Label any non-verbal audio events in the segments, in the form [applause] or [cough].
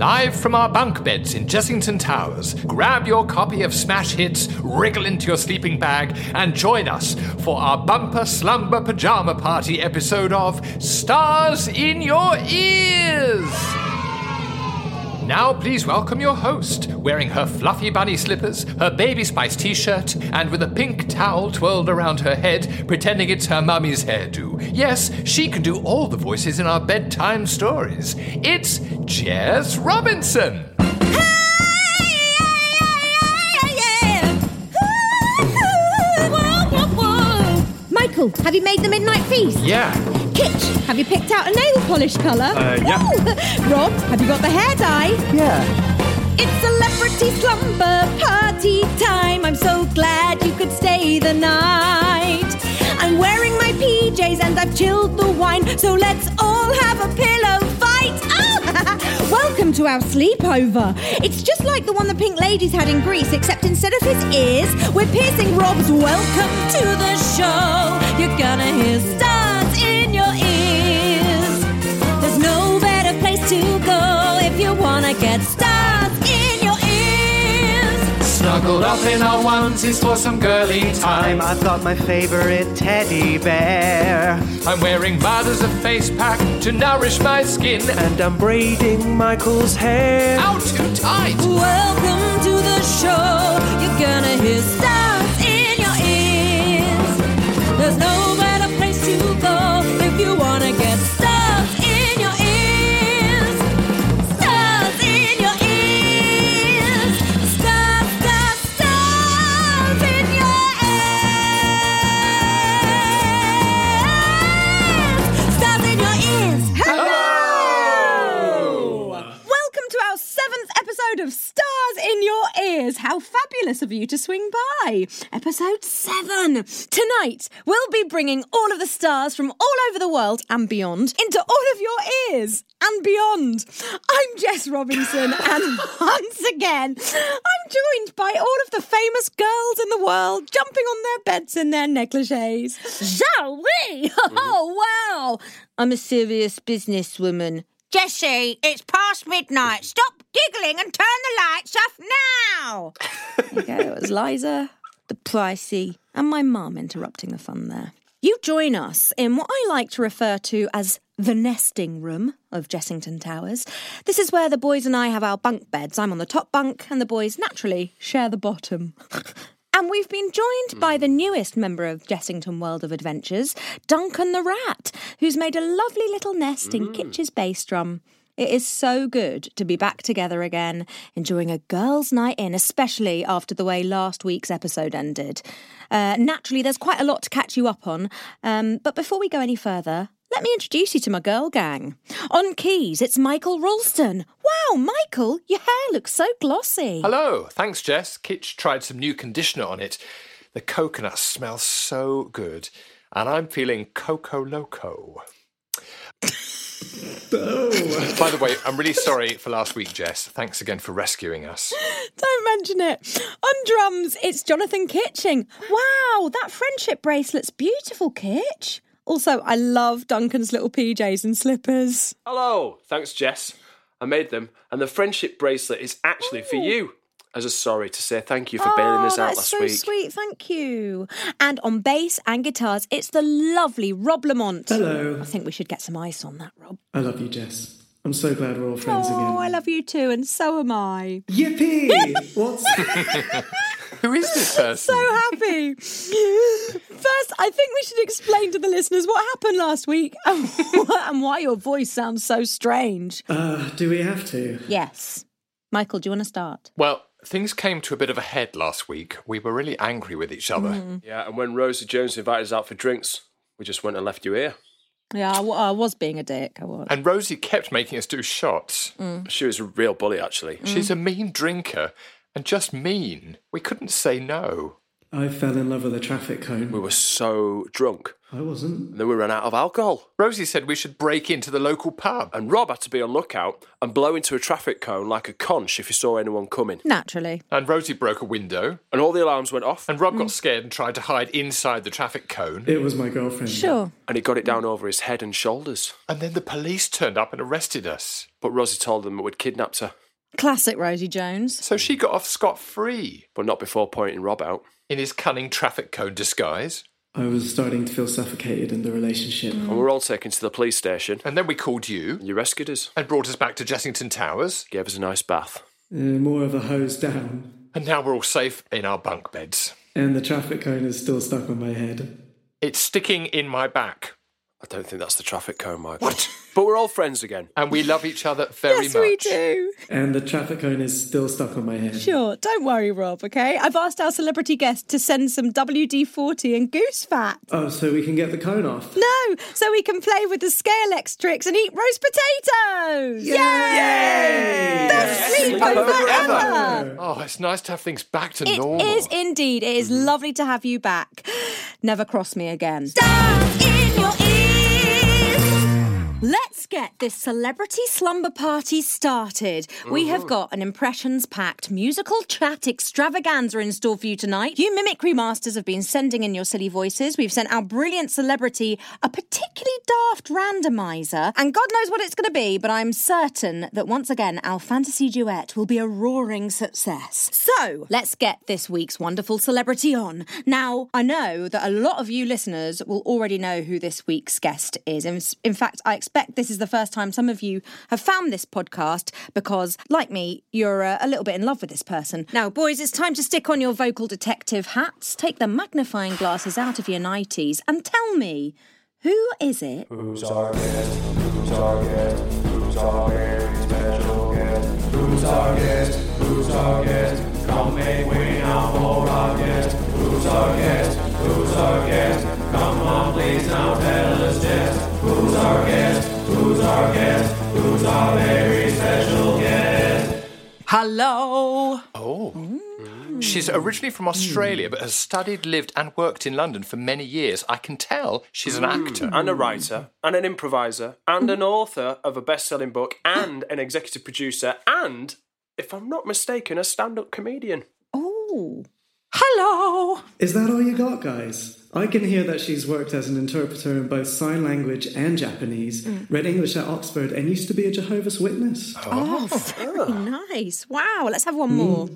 Live from our bunk beds in Jessington Towers, grab your copy of Smash Hits, wriggle into your sleeping bag, and join us for our bumper slumber pajama party episode of Stars in Your Ears! Now, please welcome your host, wearing her fluffy bunny slippers, her baby spice t shirt, and with a pink towel twirled around her head, pretending it's her mummy's hairdo. Yes, she can do all the voices in our bedtime stories. It's Jess Robinson. Michael, have you made the midnight feast? Yeah. Kitch, have you picked out a nail polish colour? Uh, yeah. Woo! [laughs] Rob, have you got the hair dye? Yeah. It's celebrity slumber party time. I'm so glad you could stay the night. I'm wearing my PJs and I've chilled the wine, so let's all have a pillow fight. Welcome to our sleepover. It's just like the one the pink ladies had in Grease, except instead of his ears, we're piercing Rob's welcome to the show. You're gonna hear stars in your ears. There's no better place to go if you wanna get stars. Snuggled up in our onesies for some girly time. I've got my favorite teddy bear. I'm wearing mud as a face pack to nourish my skin. And I'm braiding Michael's hair. Out too tight! Welcome to the show. You're gonna hear stars Ears. How fabulous of you to swing by. Episode seven. Tonight, we'll be bringing all of the stars from all over the world and beyond into all of your ears and beyond. I'm Jess Robinson, [laughs] and once again, I'm joined by all of the famous girls in the world jumping on their beds in their negligees. Shall we? [laughs] Oh, mm-hmm. wow. I'm a serious businesswoman. Jessie, it's past midnight. Stop giggling and turn the lights off now. [laughs] Okay, it was Liza, the pricey, and my mum interrupting the fun there. You join us in what I like to refer to as the nesting room of Jessington Towers. This is where the boys and I have our bunk beds. I'm on the top bunk, and the boys naturally share the bottom. [laughs] And we've been joined by the newest member of Jessington World of Adventures, Duncan the Rat, who's made a lovely little nest in mm. Kitch's bass drum. It is so good to be back together again, enjoying a girls' night in, especially after the way last week's episode ended. Uh, naturally, there's quite a lot to catch you up on, um, but before we go any further, let me introduce you to my girl gang. On keys, it's Michael Ralston. Wow, Michael, your hair looks so glossy. Hello, thanks, Jess. Kitch tried some new conditioner on it. The coconut smells so good, and I'm feeling coco loco. By the way, I'm really sorry for last week, Jess. Thanks again for rescuing us. Don't mention it. On drums, it's Jonathan Kitching. Wow, that friendship bracelet's beautiful, Kitch. Also, I love Duncan's little PJs and slippers. Hello, thanks, Jess. I made them, and the friendship bracelet is actually for you. As a sorry to say thank you for bailing us oh, out that's last so week. sweet, thank you. And on bass and guitars, it's the lovely Rob Lamont. Hello. I think we should get some ice on that, Rob. I love you, Jess. I'm so glad we're all friends oh, again. I love you too, and so am I. Yippee! [laughs] What's [laughs] Who is this person? So happy. First, I think we should explain to the listeners what happened last week [laughs] and why your voice sounds so strange. uh, do we have to? Yes. Michael, do you want to start? Well, things came to a bit of a head last week. We were really angry with each other. Mm. Yeah, and when Rosie Jones invited us out for drinks, we just went and left you here. Yeah, I, I was being a dick. I was. And Rosie kept making us do shots. She was a real bully, actually. She's a mean drinker and just mean. We couldn't say no. I fell in love with a traffic cone. We were so drunk. I wasn't. And then we ran out of alcohol. Rosie said we should break into the local pub. And Rob had to be on lookout and blow into a traffic cone like a conch if he saw anyone coming. Naturally. And Rosie broke a window. And all the alarms went off. And Rob got mm. scared and tried to hide inside the traffic cone. It was my girlfriend. Sure. And he got it down over his head and shoulders. And then the police turned up and arrested us. But Rosie told them that we'd kidnapped her. Classic Rosie Jones. So she got off scot free But not before pointing Rob out. in his cunning traffic cone disguise. I was starting to feel suffocated in the relationship. And we were all taken to the police station. And then we called you You rescued us. and brought us back to Jessington Towers. Gave us a nice bath. Uh, more of a hose down. And now we're all safe in our bunk beds. And the traffic cone is still stuck on my head. It's sticking in my back. I don't think that's the traffic cone, Michael. What? But we're all friends again. And we love each other very much. yes, much. we do. And the traffic cone is still stuck on my head. Sure. Don't worry, Rob, okay? I've asked our celebrity guest to send some WD 40 and goose fat. Oh, so we can get the cone off. No, so we can play with the Scalextrics and eat roast potatoes. Yay! Best sleepover ever. Oh, it's nice to have things back to It normal. It is indeed. It is mm-hmm. lovely to have you back. Never cross me again. Stars in your ears. Let's get this celebrity slumber party started. We have got an impressions packed musical chat extravaganza in store for you tonight. You mimicry masters have been sending in your silly voices. We've sent our brilliant celebrity a particularly daft randomizer, and God knows what it's going to be, but I'm certain that once again our fantasy duet will be a roaring success. So let's get this week's wonderful celebrity on. Now, I know that a lot of you listeners will already know who this week's guest is. In, in fact, I expect this is the first time some of you have found this podcast because, like me, you're uh, a little bit in love with this person. Now, boys, it's time to stick on your vocal detective hats, take the magnifying glasses out of your nighties, and tell me who is it? Who's our guest? Who's our guest? Who's our very special guest? Who's our guest? Who's our guest? Come make way now for our guest. Who's our guest? Who's our guest? Come on, please now tell us just. Who's our guest? Who's our guest? Who's our very special guest? Hello. Oh. Mm. Mm. She's originally from Australia, but has studied, lived, and worked in London for many years. I can tell she's an mm. actor. And a writer, and an improviser, and an author of a best selling book, and an executive producer, and, if I'm not mistaken, a stand up comedian. Oh. Hello. Is that all you got, guys? I can hear that she's worked as an interpreter in both sign language and Japanese, mm. read English at Oxford, and used to be a Jehovah's Witness. Oh, oh very ah. nice. Wow, let's have one hmm. more.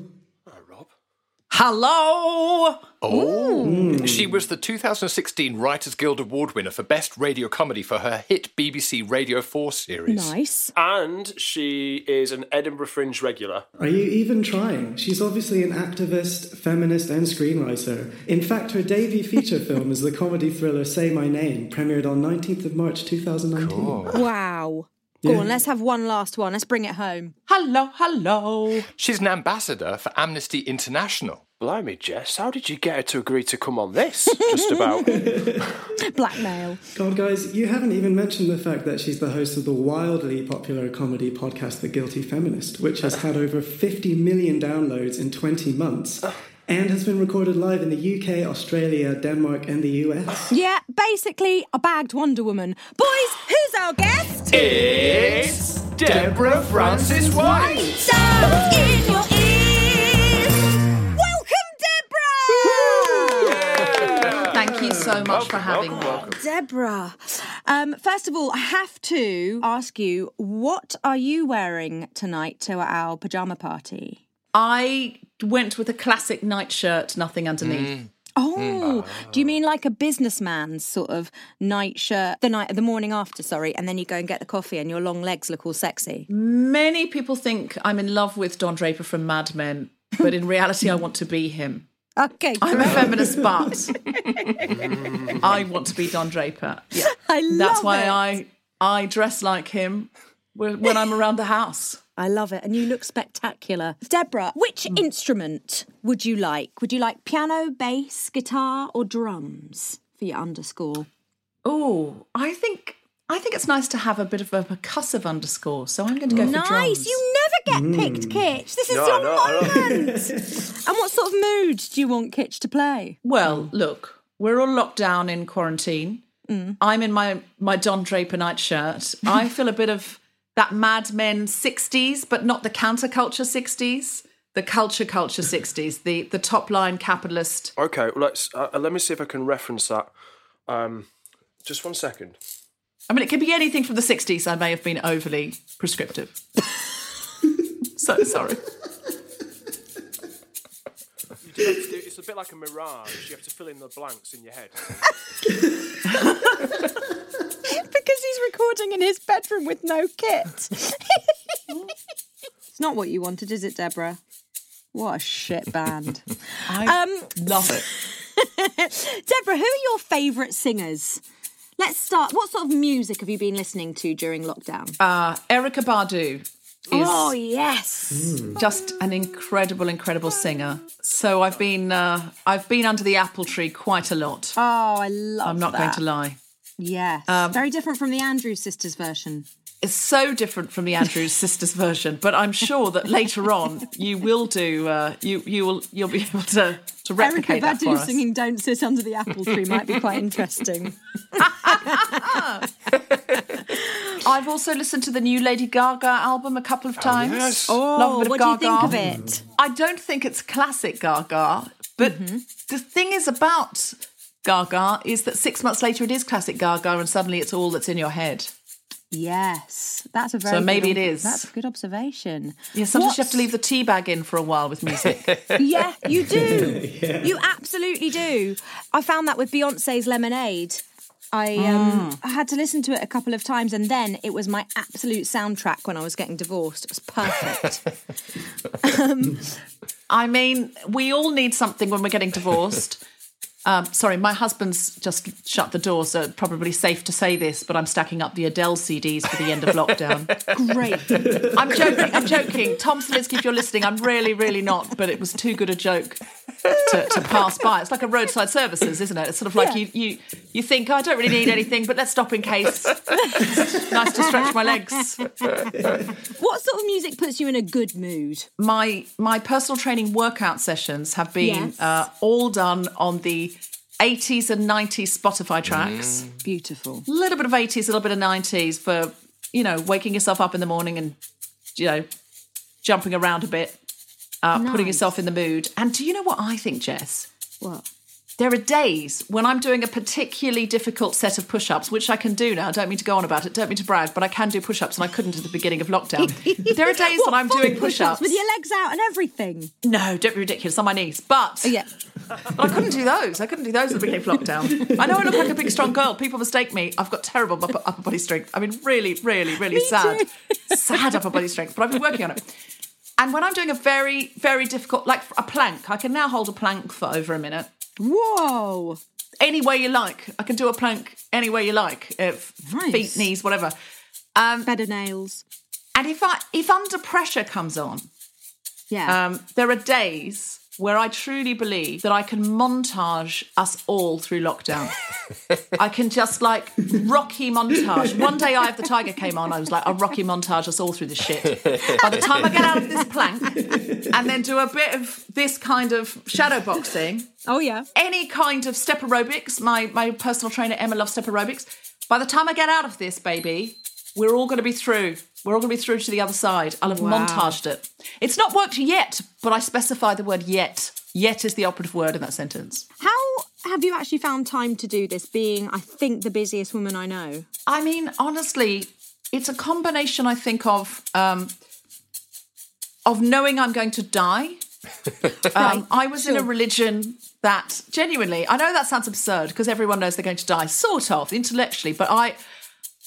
Hello. Oh. She was the 2016 Writers Guild Award winner for Best Radio Comedy for her hit BBC Radio 4 series. Nice. And she is an Edinburgh Fringe regular. Are you even trying? She's obviously an activist, feminist, and screenwriter. In fact, her debut feature [laughs] film is the comedy thriller Say My Name, premiered on 19th of March 2019. Wow. Go on, let's have one last one. Let's bring it home. Hello. Hello. She's an ambassador for Amnesty International. Blimey, Jess, how did you get her to agree to come on this? [laughs] Just about. [laughs] Blackmail. God, guys, you haven't even mentioned the fact that she's the host of the wildly popular comedy podcast The Guilty Feminist, which has had over 50 million downloads in 20 months ah. And has been recorded live in the UK, Australia, Denmark, and the US. Yeah, basically a bagged Wonder Woman. Boys, who's our guest? It's Deborah Frances-White. Stars in your ears. Welcome, Deborah! Thank you so much for having me. Deborah. Um, first of all, I have to ask you, what are you wearing tonight to our pajama party? I went with a classic nightshirt, nothing underneath. Mm. Oh, mm. do you mean like a businessman's sort of night shirt, the night, the morning after, sorry, and then you go and get the coffee and your long legs look all sexy? Many people think I'm in love with Don Draper from Mad Men, but in reality, I want to be him. Okay, I'm a feminist, but mm. I want to be Don Draper. Yeah. I love That's why it. I I dress like him when when I'm around the house. I love it, and you look spectacular. Deborah, which hmm. instrument would you like? Would you like piano, bass, guitar, or drums for your underscore? Oh, I think I think it's nice to have a bit of a percussive underscore, so I'm going to go for drums. Nice. drums. You never get hmm. picked, Kitch. This is No, your no, moment. [laughs] and what sort of mood do you want Kitch to play? Well, look, we're all locked down in quarantine. Hmm. I'm in my my Don Draper nightshirt. I feel a bit of that Mad Men '60s, but not the counterculture '60s. The culture culture '60s. The the top line capitalist. Okay, well, let's. Uh, let me see if I can reference that. Um, just one second. I mean, it could be anything from the '60s. I may have been overly prescriptive. [laughs] so sorry. You do have to do- It's a bit like a mirage. You have to fill in the blanks in your head. [laughs] [laughs] Because he's recording in his bedroom with no kit. it's not what you wanted, is it, Deborah? What a shit band. [laughs] I Um, love it. [laughs] Deborah, who are your favourite singers? Let's start. What sort of music have you been listening to during lockdown? Uh, Erykah Badu is oh, yes. just an incredible, incredible singer. So I've been uh, I've been under the apple tree quite a lot. Oh, I love I'm not that. going to lie. Yes. Very different from the Andrews sisters version. It's so different from the Andrews [laughs] sisters version, but I'm sure that later on you will do. Uh, you you will you'll be able to to Erica replicate that for Badu us. singing Don't Sit Under the Apple Tree might be quite interesting. [laughs] I've also listened to the new Lady Gaga album a couple of times. yes. Oh, Love a bit of what do you think of it? I don't think it's classic Gaga, but the thing is about Gaga is that six months later it is classic Gaga, and suddenly it's all that's in your head. Yes, that's a very. So maybe good it ob- is. That's a good observation. Yeah, sometimes you have to leave the tea bag in for a while with music. [laughs] Yeah, you do. [laughs] You absolutely do. I found that with Beyonce's Lemonade. I um, I had to listen to it a couple of times, and then it was my absolute soundtrack when I was getting divorced. It was perfect. [laughs] I mean, we all need something when we're getting divorced. Um, sorry, my husband's just shut the door, so probably safe to say this, but I'm stacking up the Adele CDs for the end of lockdown. [laughs] Great. I'm joking. I'm joking. Tom Salinsky, if you're listening, I'm really, really not. But it was too good a joke to, to pass by. It's like a roadside services, isn't it? It's sort of like you you you think "Oh, I don't really need anything, but let's stop in case. nice to stretch my legs. What sort of music puts you in a good mood? My my personal training workout sessions have been Yes. uh, all done on the 80s and 90s Spotify tracks. Beautiful. A little bit of 80s, a little bit of 90s for you know waking yourself up in the morning and you know jumping around a bit. Uh, putting yourself in the mood. And do you know what I think, Jess? What? There are days when I'm doing a particularly difficult set of push ups, which I can do now. I don't mean to go on about it, don't mean to brag, but I can do push ups and I couldn't at the beginning of lockdown. [laughs] there are days when I'm doing push ups. with your legs out and everything. No, don't be ridiculous on my knees. But Yeah. I couldn't do those. I couldn't do those at the beginning of lockdown. I know I look like a big, strong girl. People mistake me. I've got terrible upper, upper body strength. I mean, really, really, really sad. Sad upper body strength. But I've been working on it. And when I'm doing a very, very difficult, like a plank, I can now hold a plank for over a minute. Whoa. Any way you like. I can do a plank any way you like. If Nice. feet, knees, whatever. Um, Better nails. and if I if under pressure comes on, Yeah. um, there are days where I truly believe that I can montage us all through lockdown. I can just like Rocky montage. One day of the Tiger came on, I was like, I'll Rocky montage us all through this shit. By the time I get out of this plank and then do a bit of this kind of shadow boxing, oh yeah. any kind of step aerobics, my, my personal trainer Emma loves step aerobics. By the time I get out of this, baby, we're all going to be through. We're all going to be through to the other side. I'll have Wow. montaged it. It's not worked yet, but I specify the word yet. Yet is the operative word in that sentence. How have you actually found time to do this? Being, I think, the busiest woman I know. I mean, honestly, it's a combination, I think, of um, of knowing I'm going to die. [laughs] Um, I was in a religion that genuinely, I know that sounds absurd because everyone knows they're going to die, sort of intellectually, but I.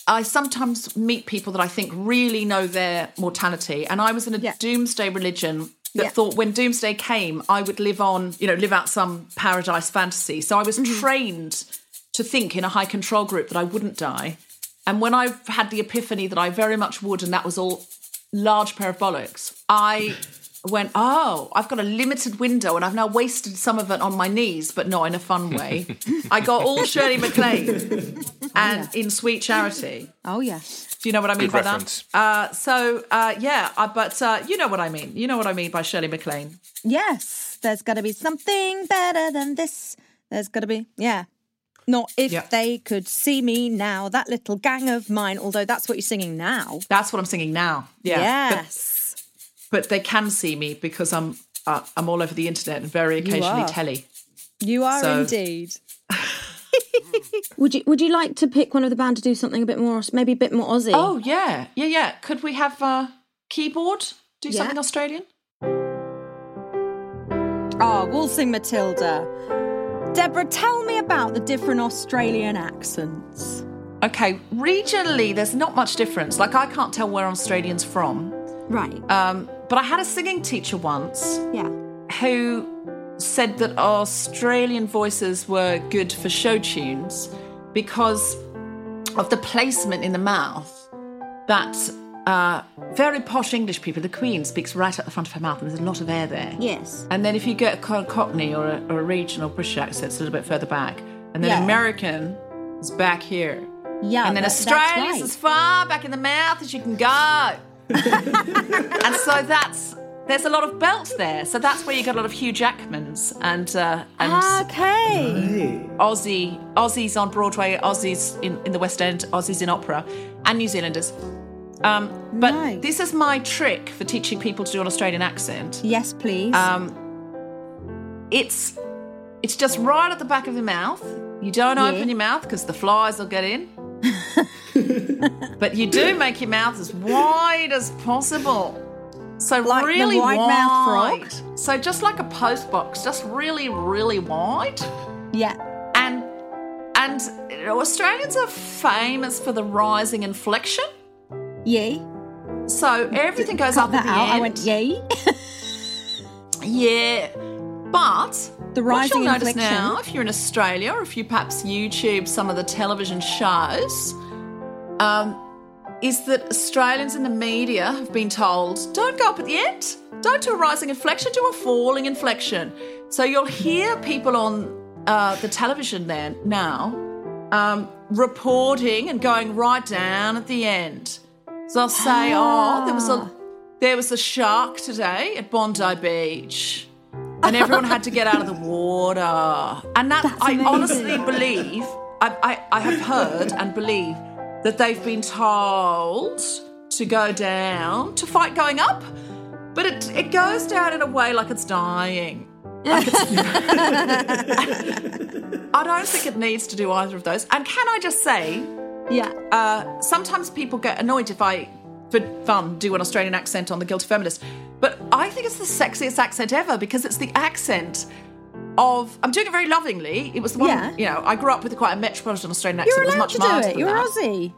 I sometimes meet people that I think really know their mortality, and I was in a Yeah. doomsday religion that Yeah. thought when doomsday came, I would live on, you know, live out some paradise fantasy. So I was Mm-hmm. trained to think in a high control group that I wouldn't die. And when I had the epiphany that I very much would, and that was all large pair of bollocks, I went, oh, I've got a limited window and I've now wasted some of it on my knees, but not in a fun way. [laughs] I got all Shirley MacLaine and in Sweet Charity. [laughs] Oh, yeah. Do you know what I mean Good by reference. that? Uh, so, uh, yeah, uh, but uh, you know what I mean. You know what I mean by Shirley MacLaine. Yes, there's got to be something better than this. There's got to be, yeah. Not if Yeah. they could see me now, that little gang of mine, although that's what you're singing now. That's what I'm singing now. Yeah. Yes. but they can see me because I'm uh, I'm all over the internet and very occasionally are. telly. You are So- indeed. [laughs] [laughs] would you Would you like to pick one of the band to do something a bit more, maybe a bit more Aussie? Oh yeah, yeah, yeah. Could we have uh, keyboard do Yeah. something Australian? oh, we'll sing Matilda. Deborah, tell me about the different Australian accents. Okay, regionally, there's not much difference. Like I can't tell where Australians from. Right. Um, but I had a singing teacher once yeah. who said that Australian voices were good for show tunes because of the placement in the mouth that uh, very posh English people, the Queen speaks right at the front of her mouth and there's a lot of air there. Yes. And then if you get a Cockney or a, or a regional British accent, it's a little bit further back. And then Yeah. American is back here. Yeah. and then that- that's Australia's right. as far back in the mouth as you can go. [laughs] and so that's there's a lot of belts there. So that's where you got a lot of Hugh Jackmans and uh, and Ah, Okay. Hey. Aussie Aussies on Broadway, Aussies in, in the West End, Aussies in opera, and New Zealanders. Um, but Nice. this is my trick for teaching people to do an Australian accent. Yes, please. Um, it's it's just right at the back of your mouth. You don't open your mouth because the flies will get in. [laughs] but you do make your mouth as wide as possible. So Like really wide wide. mouth frog? So just like a post box, just really, really wide. yeah. And and Australians are famous for the rising inflection. Yay. So everything goes up at that the out. end. I went yay. [laughs] Yeah, but The rising what you'll notice inflection. now, if you're in Australia, or if you perhaps YouTube some of the television shows, um, is that Australians in the media have been told, don't go up at the end, don't do a rising inflection, do a falling inflection. So you'll hear people on uh, the television there now um, reporting and going right down at the end. So I'll say, oh, there was a there was a shark today at Bondi Beach. And everyone had to get out of the water. And that I amazing. honestly believe, I, I, I have heard and believe that they've been told to go down to fight going up. But it, it goes down in a way like it's dying. Like it's- [laughs] I don't think it needs to do either of those. And can I just say, Yeah. uh, sometimes people get annoyed if I, for fun, do an Australian accent on the Guilty Feminist. But I think it's the sexiest accent ever because it's the accent of. I'm doing it very lovingly. It was the one, Yeah. you know, I grew up with quite a metropolitan Australian accent. You're it was allowed much to do it. You're that. Aussie.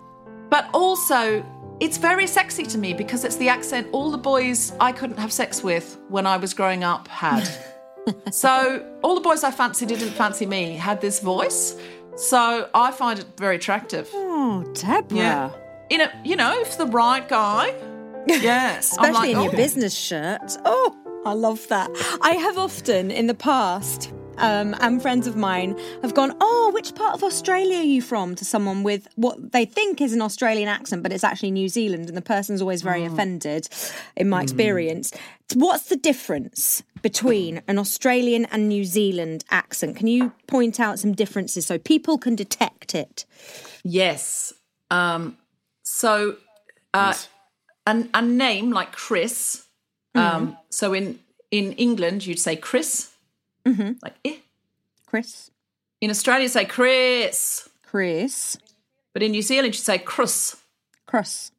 But also, it's very sexy to me because it's the accent all the boys I couldn't have sex with when I was growing up had. [laughs] so, all the boys I fancied who didn't fancy me had this voice. So, I find it very attractive. Oh, Deborah. Yeah. In a, you know, if the right guy. [laughs] Yes. Especially like, in your oh. business shirt. Oh, I love that. I have often in the past, um, and friends of mine have gone, Oh, which part of Australia are you from? to someone with what they think is an Australian accent, but it's actually New Zealand, and the person's always very offended, in my experience. What's the difference between an Australian and New Zealand accent? Can you point out some differences so people can detect it? Yes. Um, so, uh, an, a name like Chris. Um, so in in England, you'd say Chris, mm-hmm. like eh. Chris? In Australia, you say Chris, Chris? but in New Zealand, you say Crus. Cross.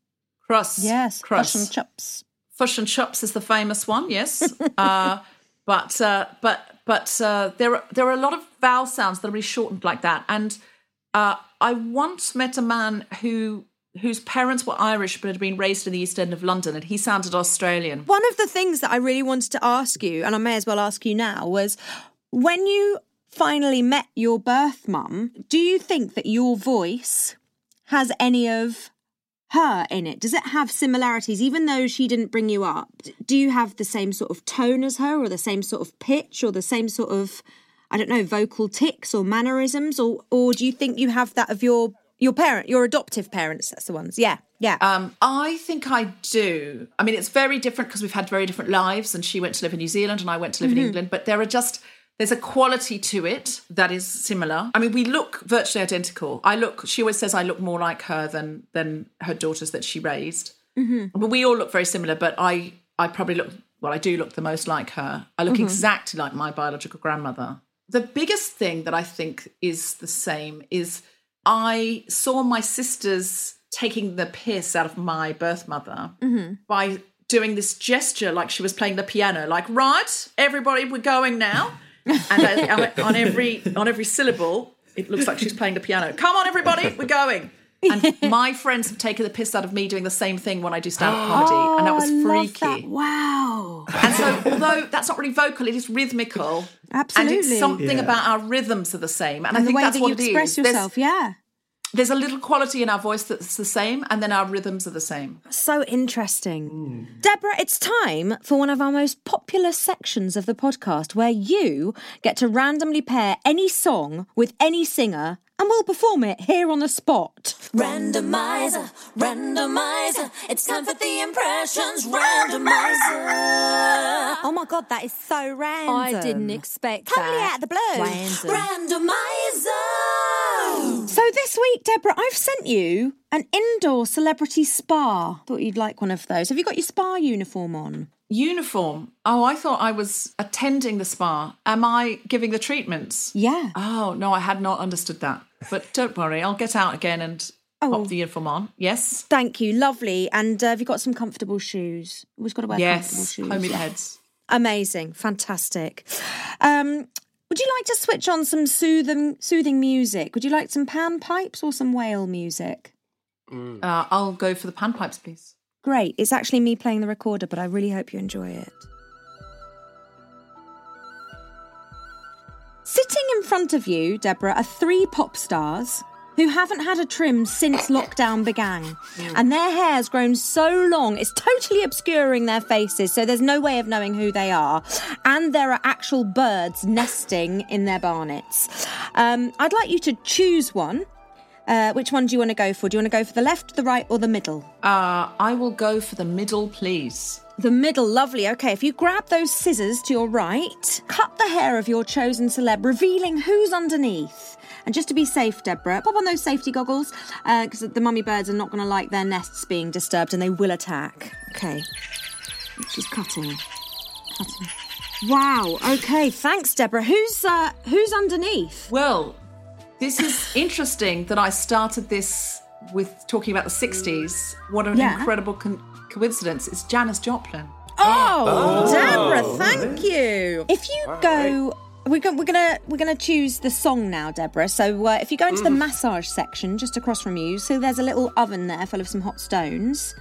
Crus. Yes, Crus. Fish and chops. Fish and chops is the famous one. Yes. [laughs] uh, but uh, but but uh, there are there are a lot of vowel sounds that are really shortened like that. And uh, I once met a man who whose parents were Irish but had been raised in the East End of London, and he sounded Australian. One of the things that I really wanted to ask you, and I may as well ask you now, was when you finally met your birth mum, do you think that your voice has any of her in it? Does it have similarities, even though she didn't bring you up? Do you have the same sort of tone as her, or the same sort of pitch, or the same sort of, I don't know, vocal tics or mannerisms, or or do you think you have that of your your parent, your adoptive parents? That's the ones. Yeah, yeah. Um, I think I do. I mean, it's very different because we've had very different lives, and she went to live in New Zealand, and I went to live in mm-hmm. England. But there are just there's a quality to it that is similar. I mean, we look virtually identical. I look. She always says I look more like her than than her daughters that she raised. Mm-hmm. But we all look very similar. But I I probably look well. I do look the most like her. I look mm-hmm. exactly like my biological grandmother. The biggest thing that I think is the same is I saw my sisters taking the piss out of my birth mother mm-hmm. by doing this gesture like she was playing the piano, like, right, everybody, we're going now. [laughs] and I, I- on every on every syllable, it looks like she's playing the piano. Come on, everybody, we're going. And [laughs] my friends have taken the piss out of me doing the same thing when I do stand-up [gasps] comedy, and that was Oh, I love freaky. that. Wow. And so, although that's not really vocal, it is rhythmical. Absolutely. And it's something Yeah. about our rhythms are the same. And, I And the think way that's that what you it is. express There's- yourself, yeah. there's a little quality in our voice that's the same, and then our rhythms are the same. So interesting. Hmm. Deborah, it's time for one of our most popular sections of the podcast where you get to randomly pair any song with any singer and we'll perform it here on the spot. Randomizer, randomizer. It's time for the impressions randomizer. Oh my god, that is so random. I didn't expect that. Totally out of the blue. Random. Randomizer. So this week, Deborah, I've sent you an indoor celebrity spa. Thought you'd like one of those. Have you got your spa uniform on? Uniform. Oh, I thought I was attending the spa. Am I giving the treatments? Yeah. Oh, no, I had not understood that. But don't worry, I'll get out again and Oh. pop the uniform on. Yes. Thank you, lovely. And uh, have you got some comfortable shoes? Always got to wear comfortable shoes. Homemade Yeah. heads. Amazing, fantastic. Um, would you like to switch on some soothing, soothing music? Would you like some pan pipes or some whale music? Uh, I'll go for the pan pipes, please. Great. It's actually me playing the recorder, but I really hope you enjoy it. Sitting in front of you, Deborah, are three pop stars who haven't had a trim since lockdown began. And their hair's grown so long, it's totally obscuring their faces, so there's no way of knowing who they are. And there are actual birds nesting in their barnets. Um, I'd like you to choose one. Uh, which one do you want to go for? Do you want to go for the left, the right, or the middle? Uh, I will go for the middle, please. The middle, lovely. Okay, if you grab those scissors to your right, cut the hair of your chosen celeb, revealing who's underneath. And just to be safe, Deborah, pop on those safety goggles because the mummy birds are not going to like their nests being disturbed and they will attack. Okay, she's cutting. Cutting. Wow. Okay. Thanks, Deborah. Who's uh, who's underneath? Well, this is [sighs] interesting that I started this with talking about the 60s. What an Yeah. incredible con- coincidence. It's Janis Joplin. Oh, Deborah, thank you. If you go. We're, go- we're gonna we're gonna choose the song now, Deborah. So uh, if you go into the massage section just across from you, so there's a little oven there full of some hot stones.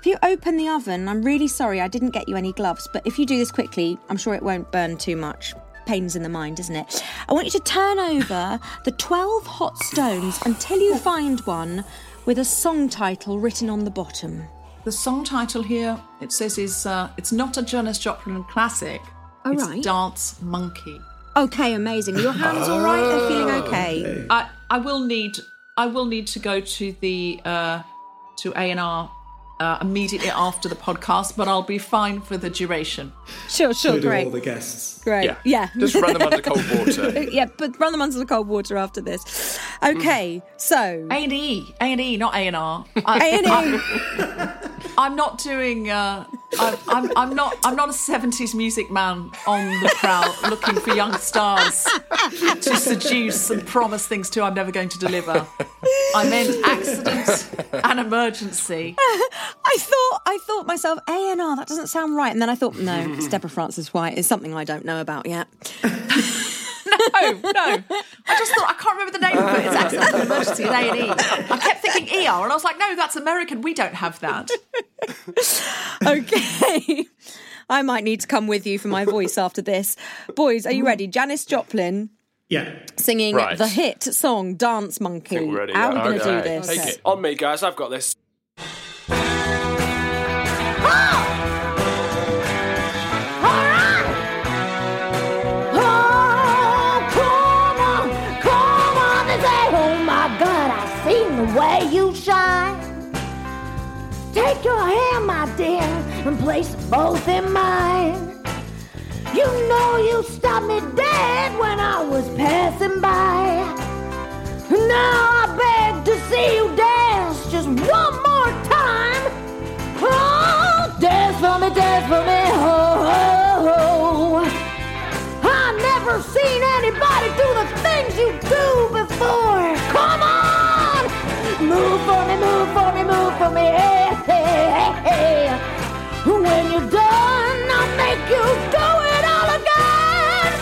If you open the oven, I'm really sorry I didn't get you any gloves, but if you do this quickly, I'm sure it won't burn too much. Pains in the mind, isn't it? I want you to turn over the 12 hot stones until you find one with a song title written on the bottom. The song title here, it says, is uh, it's not a Janis Joplin classic. Oh, it's right. Dance Monkey. Okay, amazing. Your hands all right? They're feeling okay. I, I will need I will need to go to the uh, to A and R uh, immediately after the podcast, but I'll be fine for the duration. Sure, sure, So do great. all the guests. Great. Yeah. Yeah. Just run them under cold water. [laughs] yeah, but run them under the cold water after this. Okay, so A and E, A and E, not A and R. A&E. I'm not doing. Uh, I, I'm, I'm not. I'm not a '70s music man on the prowl, looking for young stars to seduce and promise things to. I'm never going to deliver. I meant accident and emergency. [laughs] I thought I thought myself A and R. That doesn't sound right. And then I thought, no, it's [laughs] Deborah Frances-White. It's something I don't know about yet. [laughs] No, no. I just thought I can't remember the name of it. It's accident and emergency in A and E. I kept thinking ER, and I was like, no, that's American. We don't have that. [laughs] Okay, I might need to come with you for my voice after this. Boys, are you ready? Janis Joplin Yeah. singing Right. the hit song "Dance Monkey." Think we're ready, How are yeah. we going to Okay. do this? Take it. On me, guys. I've got this way you shine. Take your hand, my dear, and place both in mine. You know you stopped me dead when I was passing by. Now I beg to see you dance just one more. For me, dance for me, ho, ho, ho. I never seen anybody do the things you do before. Come on, move for me, move for me, move for me, hey, hey, hey, hey. When you're done, I'll make you do it all again.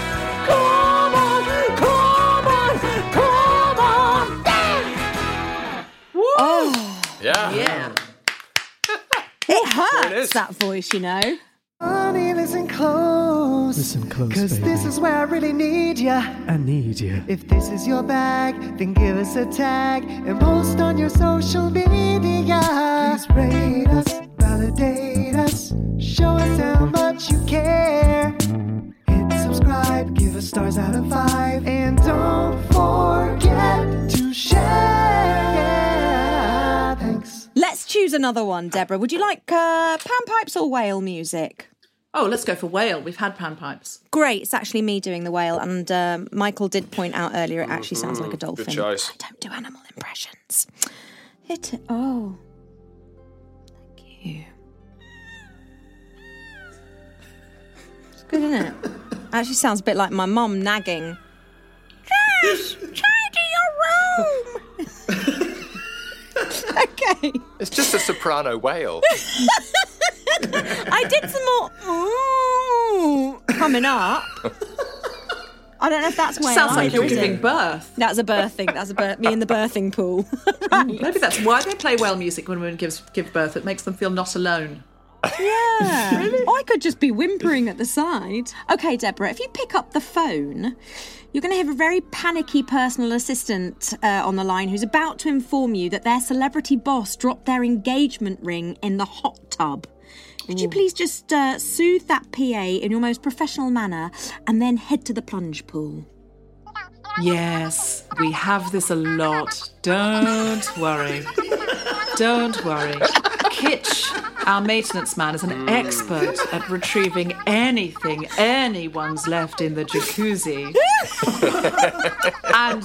Come on, come on, come on, dance. Oh, Yeah. Yeah. It hurts, it is. that voice, you know. Honey, listen close. Listen close, Cause baby. this is where I really need ya. I need you. If this is your bag, then give us a tag and post on your social media. Let's choose another one, Deborah. Would you like uh, panpipes or whale music? Oh, let's go for whale. We've had panpipes. Great, it's actually me doing the whale, and um, Michael did point out earlier it actually sounds like a dolphin. Good choice. I don't do animal impressions. Hit it. Oh, thank you. It's good, isn't it? Actually, sounds a bit like my mum nagging. Jess, tidy your room. [laughs] [laughs] okay. It's just a soprano whale. [laughs] I did some more ooh, coming up. I don't know if that's whale. Sounds like either, you're giving birth. That's a birthing. That's a birth. Me in the birthing pool. [laughs] right. Maybe that's why they play whale music when women gives, give birth. It makes them feel not alone. Yeah. Or I could just be whimpering at the side. Okay, Deborah, if you pick up the phone, you're going to have a very panicky personal assistant uh, on the line who's about to inform you that their celebrity boss dropped their engagement ring in the hot tub. Could you please just uh, soothe that PA in your most professional manner and then head to the plunge pool? Yes, we have this a lot. Don't worry. Don't worry. Kitch, our maintenance man, is an mm. expert at retrieving anything anyone's left in the jacuzzi. [laughs] and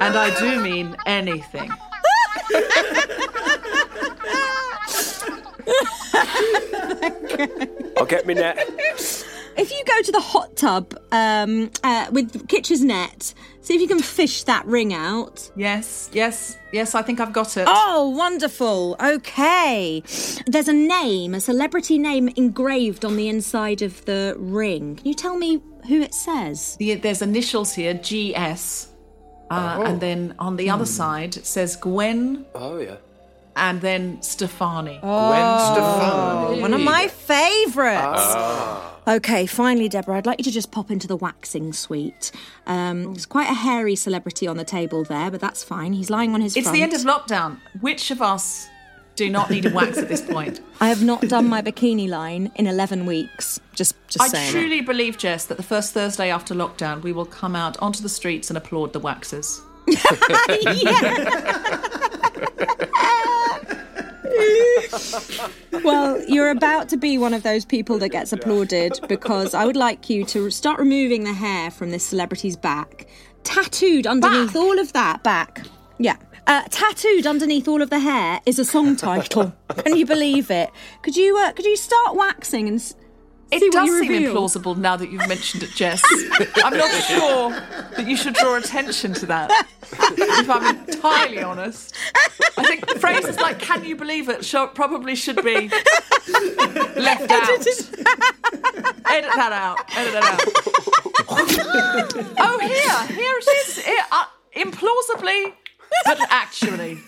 and I do mean anything. [laughs] I'll get me net. If you go to the hot tub um, uh, with Kitch's net, see if you can fish that ring out. Yes, yes, yes, I think I've got it. Oh, wonderful. Okay. There's a name, a celebrity name engraved on the inside of the ring. Can you tell me who it says? The- There's initials here, GS. Uh, And then on the other side, it says Gwen Oh, yeah. and then Stefani. Gwen Stefani. One of my favourites. Okay, finally, Deborah, I'd like you to just pop into the waxing suite. Um, there's quite a hairy celebrity on the table there, but that's fine. He's lying on his It's front. the end of lockdown. Which of us do not need a wax at this point? [laughs] I have not done my bikini line in 11 weeks. Just, just I saying. truly believe, Jess, that the first Thursday after lockdown, we will come out onto the streets and applaud the waxers. [laughs] [laughs] [laughs] Well, you're about to be one of those people that gets applauded because I would like you to start removing the hair from this celebrity's back. Tattooed underneath all of that back. Yeah. Uh, tattooed underneath all of the hair is a song title. [laughs] Can you believe it? Could you uh, could you start waxing and It see does seem reveal? implausible now that you've mentioned it, Jess. [laughs] I'm not sure that you should draw attention to that. If I'm entirely honest, I think phrases like "Can you believe it?" Probably should be left out. Edit that out. Edit that out. oh, here, here it is. Here, uh, implausibly, but actually,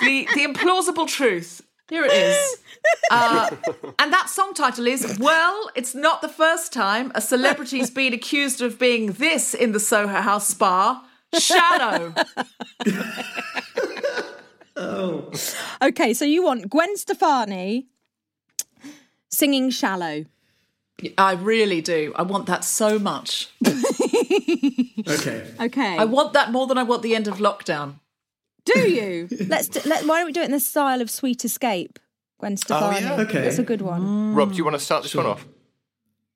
the the implausible truth. Here it is. [laughs] Uh, and that song title is Well, it's not the first time a celebrity's been accused of being this in the Soho House Spa. Shallow. Okay, so you want Gwen Stefani singing "Shallow." I really do. I want that so much. [laughs] Okay. Okay. I want that more than I want the end of lockdown. Do you? Let's do, let. Why don't we do it in the style of Sweet Escape, Gwen Stefani? Oh, yeah. Okay. that's a good one. Mm. Rob, do you want to start this one off?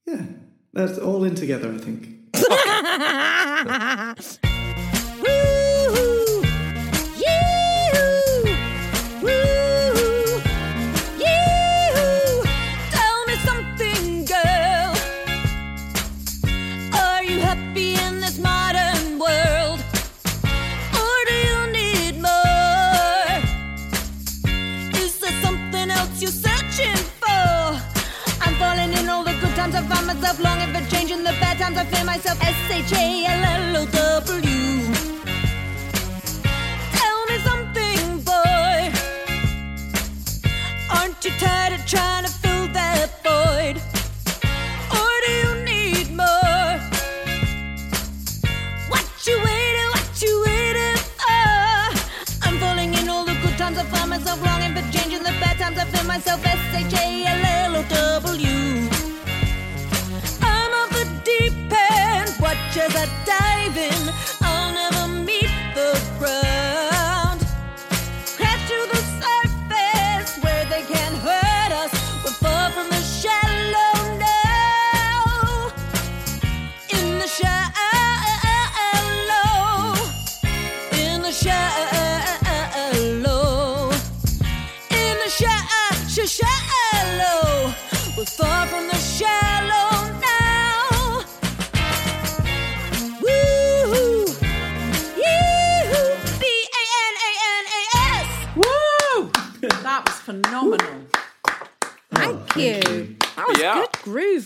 Yeah, that's all in together, I think. [laughs] [laughs] bad I feel myself S H A L L O W.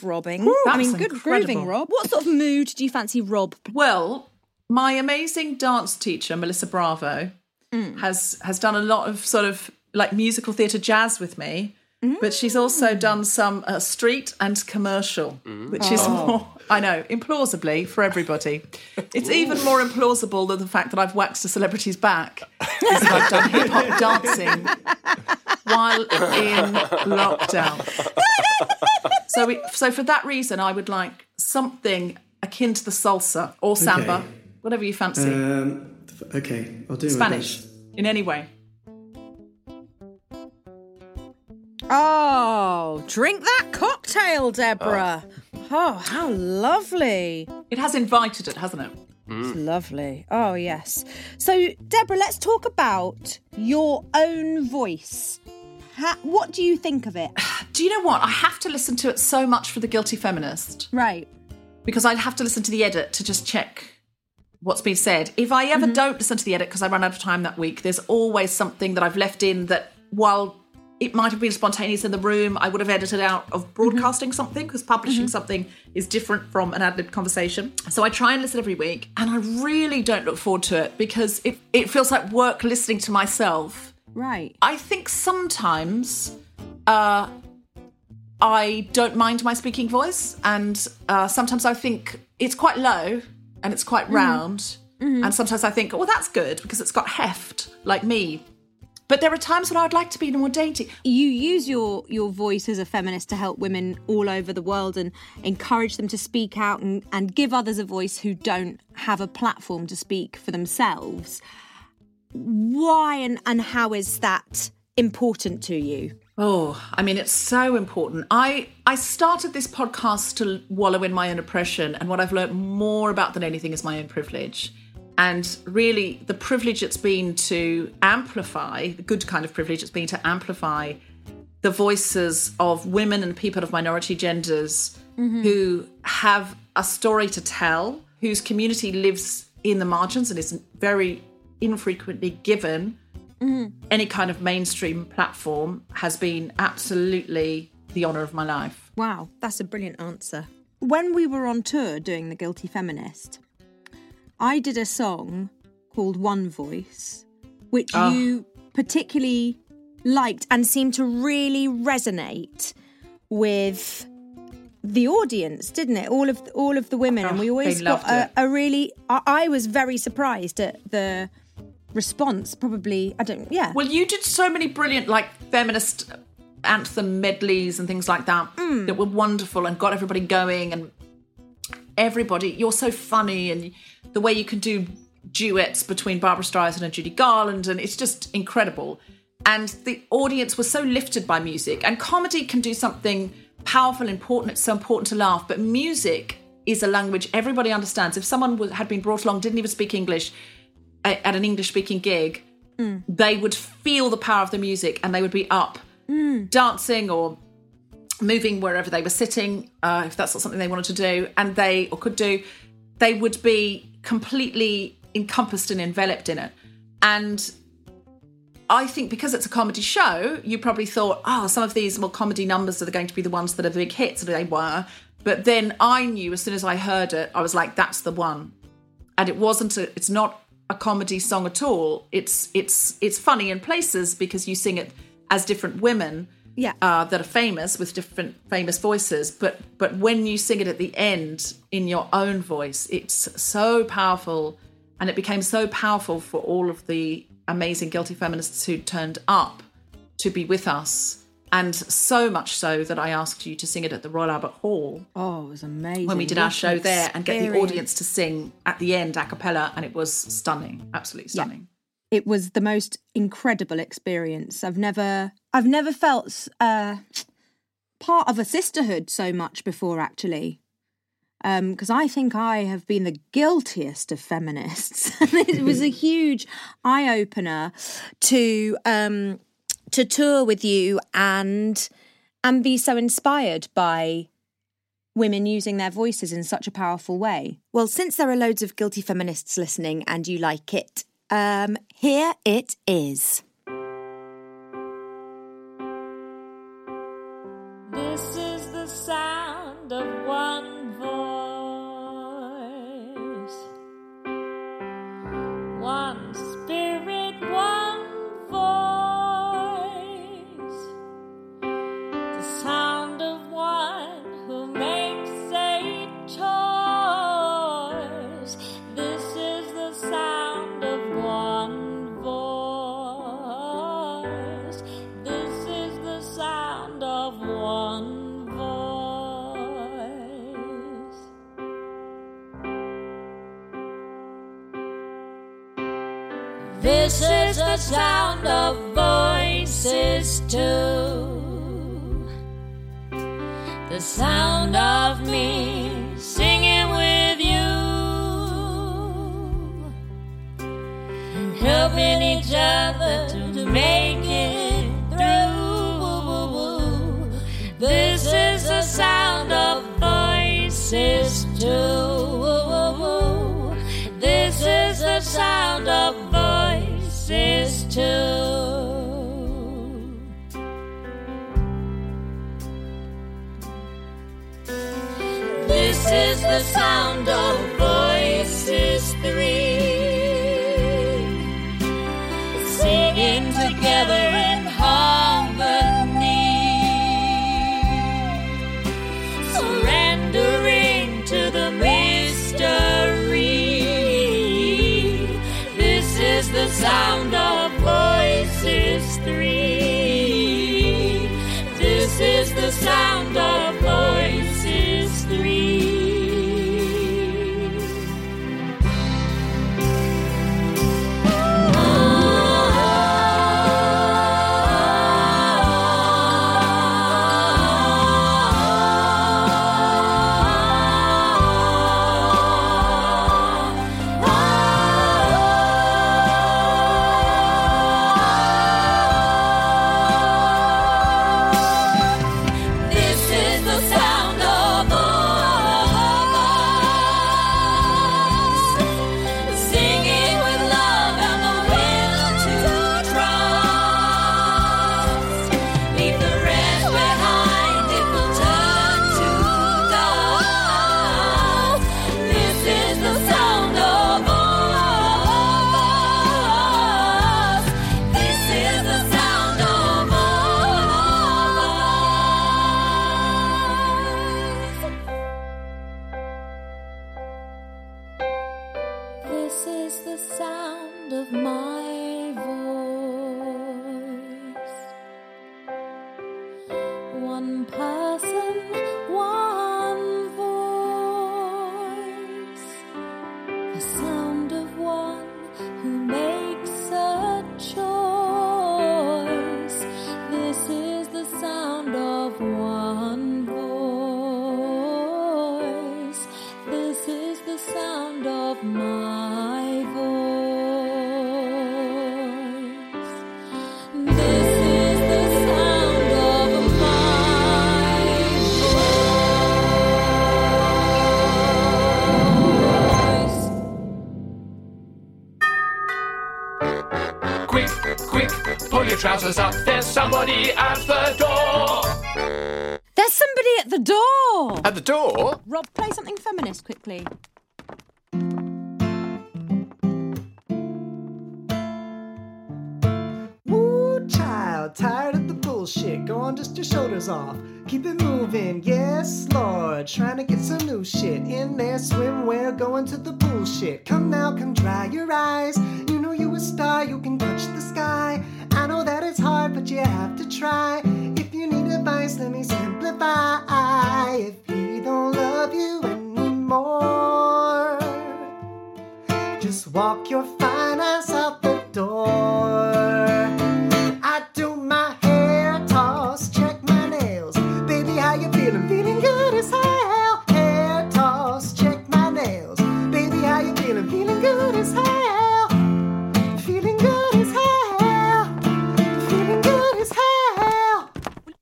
groove, Robbing. That I mean, good incredible. grooving, Rob. What sort of mood do you fancy Rob? Well, my amazing dance teacher, Melissa Bravo, mm. has has done a lot of sort of like musical theatre jazz with me. But she's also mm. done some uh, street and commercial, mm. which is oh. more, I know, implausibly for everybody. It's even more implausible than the fact that I've waxed a celebrity's back. is I've done hip hop [laughs] dancing while in lockdown. [laughs] So, we, so for that reason, I would like something akin to the salsa or samba, Okay. whatever you fancy. Um, okay, I'll do my Spanish, best. in any way. Oh, drink that cocktail, Deborah. Oh, how lovely. It has invited it, hasn't it? It's lovely. Oh, yes. So, Deborah, let's talk about your own voice. Ha- what do you think of it? [sighs] Do you know what? I have to listen to it so much for the guilty feminist Right. because I'd have to listen to the edit to just check what's been said. If I ever mm-hmm. don't listen to the edit because I run out of time that week, there's always something that I've left in that while it might have been spontaneous in the room, I would have edited out of mm-hmm. broadcasting something because publishing mm-hmm. something is different from an ad lib conversation. So I try and listen every week, and I really don't look forward to it because it, it feels like work listening to myself. Right. I think sometimes uh, I don't mind my speaking voice, and uh, sometimes I think it's quite low and it's quite round, and sometimes I think, well, that's good because it's got heft, like me. But there are times when I would like to be more dainty. You use your your voice as a feminist to help women all over the world and encourage them to speak out and, and give others a voice who don't have a platform to speak for themselves. Why and, and how is that important to you? Oh, I mean, it's so important. I I started this podcast to wallow in my own oppression, and what I've learned more about than anything is my own privilege. And really, the privilege it's been to amplify, the good kind of privilege it's been to amplify the voices of women and people of minority genders mm-hmm. who have a story to tell, whose community lives in the margins and is very infrequently given mm-hmm. any kind of mainstream platform has been absolutely the honour of my life. Wow, that's a brilliant answer. When we were on tour doing The Guilty Feminist, I did a song called One Voice, which ah. you particularly liked and seemed to really resonate with the audience, didn't it? All of all of the women, and ah, we Oh, always got a, a really. I, I was very surprised at the response. Probably, I don't. Yeah. Well, you did so many brilliant, like, feminist anthem medleys and things like that mm. that were wonderful and got everybody going. And everybody, you're so funny, and the way you can do duets between Barbra Streisand and Judy Garland, and it's just incredible. And the audience was so lifted by music. And comedy can do something powerful, important. It's so important to laugh, but music is a language everybody understands. If someone had been brought along, didn't even speak English, a- at an English speaking gig, hmm. they would feel the power of the music and they would be up hmm. dancing or moving wherever they were sitting, uh, if that's not something they wanted to do, and they or could do, they would be completely encompassed and enveloped in it. And I think because it's a comedy show, you probably thought, oh, some of these well comedy numbers are going to be the ones that are the big hits, and they were. But then I knew as soon as I heard it, I was like, that's the one. And it wasn't a, it's not a comedy song at all. It's it's it's funny in places because you sing it as different women Yeah. uh, that are famous with different famous voices. But but when you sing it at the end in your own voice, it's so powerful, and it became so powerful for all of the amazing guilty feminists who turned up to be with us, and so much so that I asked you to sing it at the Royal Albert Hall Oh, it was amazing. when we did our show there and get the audience to sing at the end a cappella, and it was stunning, absolutely Yeah. stunning. it was the most incredible experience. I've never I've never felt uh, part of a sisterhood so much before actually. Because I think I have been the guiltiest of feminists. [laughs] it was a [laughs] huge eye opener to um, to tour with you and and be so inspired by women using their voices in such a powerful way. Well, since there are loads of guilty feminists listening and you like it, um, here it is. Sound of voices too. The sound of me singing with you. Helping each other to make it through. This is the sound of voices too. This is the sound of. This is the sound of the door? Rob, play something feminist quickly. Woo, child, tired of the bullshit. Go on, just your shoulders off. Keep it moving, yes, Lord. Trying to get some new shit in there. Swimwear, going to the bullshit. Come now, come dry your eyes. You know you a star, you can touch the sky. I know that it's hard, but you have to try. If you need advice, let me simplify. If he don't love you anymore, just walk your fine ass out the door.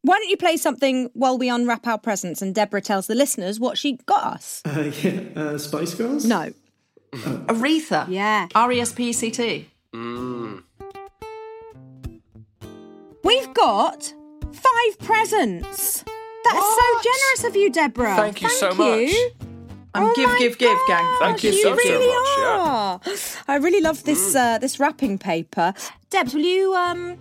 Why don't you play something while we unwrap our presents and Deborah tells the listeners what she got us? Uh, yeah, uh, Spice Girls? No. [laughs] Aretha. Yeah. R E S P E C T. We've got five presents. That's so generous of you, Deborah. Thank you so much. Um, Oh give, my give, give, gang. Thank you you so, so really much. Yeah. are. I really love this uh, this wrapping paper. Debs, will you um,